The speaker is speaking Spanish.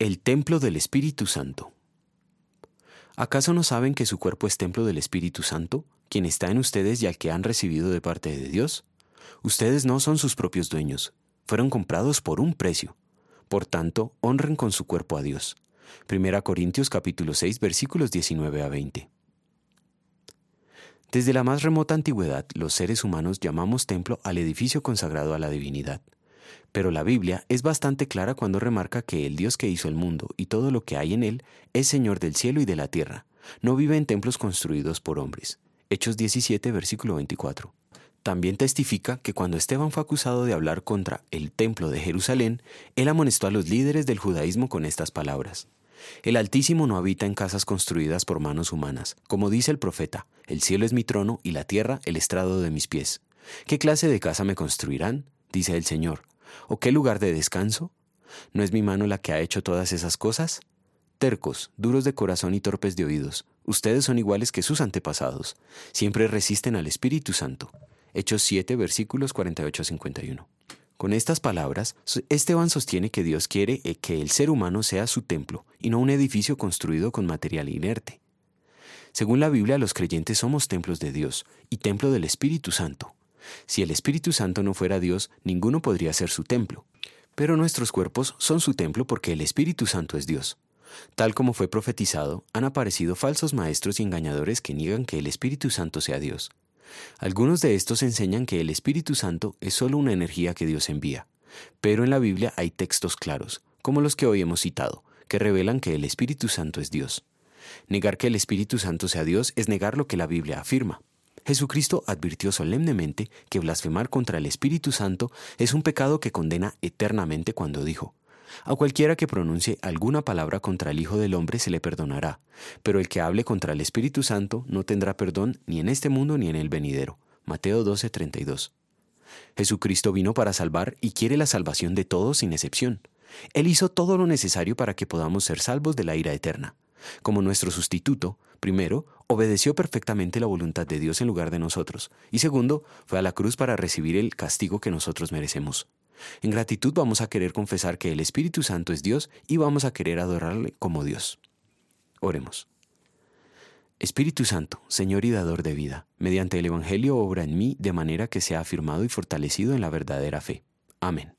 El templo del Espíritu Santo. ¿Acaso no saben que su cuerpo es templo del Espíritu Santo, quien está en ustedes y al que han recibido de parte de Dios? Ustedes no son sus propios dueños, fueron comprados por un precio. Por tanto, honren con su cuerpo a Dios. 1 Corintios capítulo 6 versículos 19 a 20. Desde la más remota antigüedad, los seres humanos llamamos templo al edificio consagrado a la divinidad. Pero la Biblia es bastante clara cuando remarca que el Dios que hizo el mundo y todo lo que hay en él es Señor del cielo y de la tierra. No vive en templos construidos por hombres. Hechos 17, versículo 24. También testifica que cuando Esteban fue acusado de hablar contra el templo de Jerusalén, él amonestó a los líderes del judaísmo con estas palabras. El Altísimo no habita en casas construidas por manos humanas. Como dice el profeta, el cielo es mi trono y la tierra el estrado de mis pies. ¿Qué clase de casa me construirán? dice el Señor. ¿O qué lugar de descanso? ¿No es mi mano la que ha hecho todas esas cosas? Tercos, duros de corazón y torpes de oídos, ustedes son iguales que sus antepasados, siempre resisten al Espíritu Santo. Hechos 7, versículos 48 a 51. Con estas palabras, Esteban sostiene que Dios quiere eh, que el ser humano sea su templo y no un edificio construido con material inerte. Según la Biblia, los creyentes somos templos de Dios y templo del Espíritu Santo. Si el Espíritu Santo no fuera Dios, ninguno podría ser su templo. Pero nuestros cuerpos son su templo porque el Espíritu Santo es Dios. Tal como fue profetizado, han aparecido falsos maestros y engañadores que niegan que el Espíritu Santo sea Dios. Algunos de estos enseñan que el Espíritu Santo es solo una energía que Dios envía. Pero en la Biblia hay textos claros, como los que hoy hemos citado, que revelan que el Espíritu Santo es Dios. Negar que el Espíritu Santo sea Dios es negar lo que la Biblia afirma. Jesucristo advirtió solemnemente que blasfemar contra el Espíritu Santo es un pecado que condena eternamente cuando dijo, a cualquiera que pronuncie alguna palabra contra el Hijo del Hombre se le perdonará, pero el que hable contra el Espíritu Santo no tendrá perdón ni en este mundo ni en el venidero. Mateo 12:32. Jesucristo vino para salvar y quiere la salvación de todos sin excepción. Él hizo todo lo necesario para que podamos ser salvos de la ira eterna. Como nuestro sustituto, primero, obedeció perfectamente la voluntad de Dios en lugar de nosotros, y segundo, fue a la cruz para recibir el castigo que nosotros merecemos. En gratitud vamos a querer confesar que el Espíritu Santo es Dios y vamos a querer adorarle como Dios. Oremos. Espíritu Santo, Señor y dador de vida, mediante el Evangelio obra en mí de manera que sea afirmado y fortalecido en la verdadera fe. Amén.